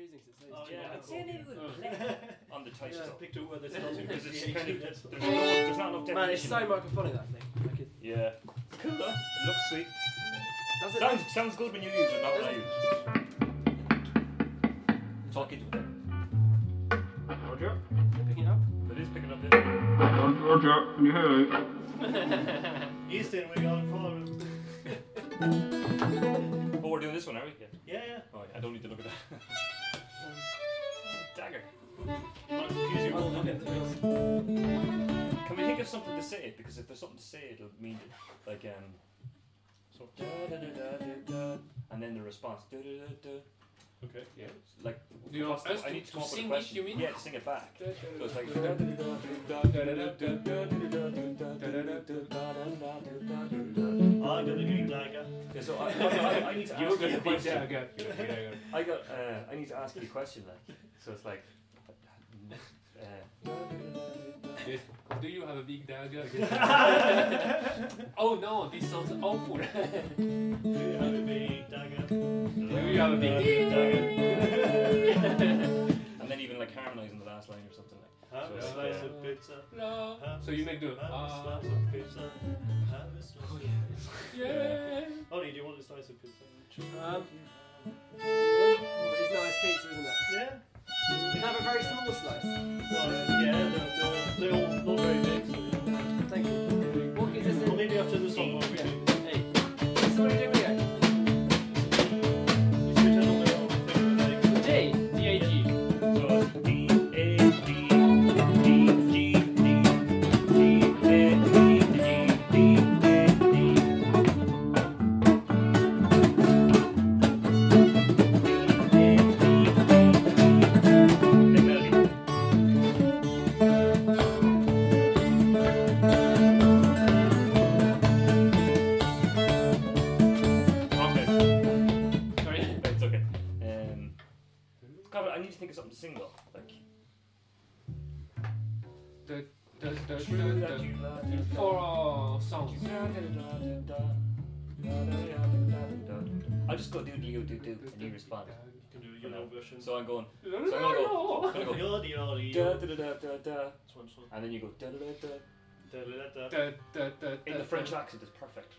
confusing 'cause it says Oh, yeah. I'd say maybe we'll play on the title. Just picked out where there's not Because it's DAG, kind of, that's- there's, no, there's not enough definition. Man, it's so microphonic that thing. Like it, Yeah. It's cool though. It looks sweet. does it? Sounds, sounds good when you use it, not when I use it. Talk into it. Roger. You're picking it up? It is picking up this. Roger, can you hear me? Easton, we got a call. There's something to say, it'll mean it. Like, um. So, da, da, da, da, da, da, and then the response. Da, da, da, da. Okay. Yeah. Like, you the- I need to, to come up with a it, question. you mean? Yeah, to sing it back. So it's like. I'm gonna. Yeah, so I, I, I need to You're ask you a question. dagger. I got. Uh, I need to ask you a question. Like, so it's like. Uh. Do you have a big dagger? oh no, this sounds awful. Do you have a big dagger? Do you have a big dagger? and then even like harmonizing the last line or something like. Have a So, slice yeah. of pizza. no. Have So you make the Have a ah. slice of pizza. Have a slice of pizza. Yeah. Ollie, do you want a slice of pizza? Um, it's nice pizza, isn't it? Yeah. You can have a very small slice. Think of something to sing though. Like. The, the, the, True the, that the, you love me. four songs. I'll just go doodly doo doo doo and you respond. you can do your own version. So I'm going. So I'm gonna go. I'm gonna go. Da, da, da, da, da. And then you go da da da da da, da, da, In the French accent, it's perfect.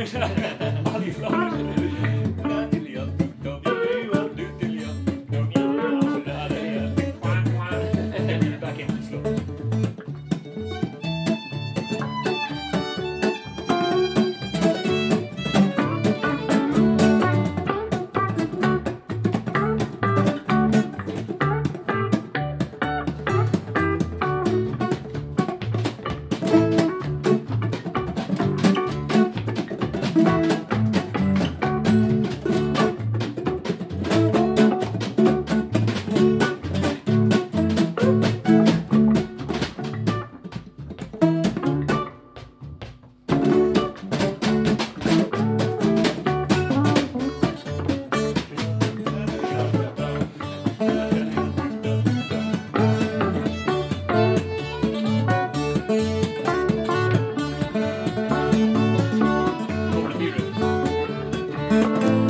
ハハハハ! Música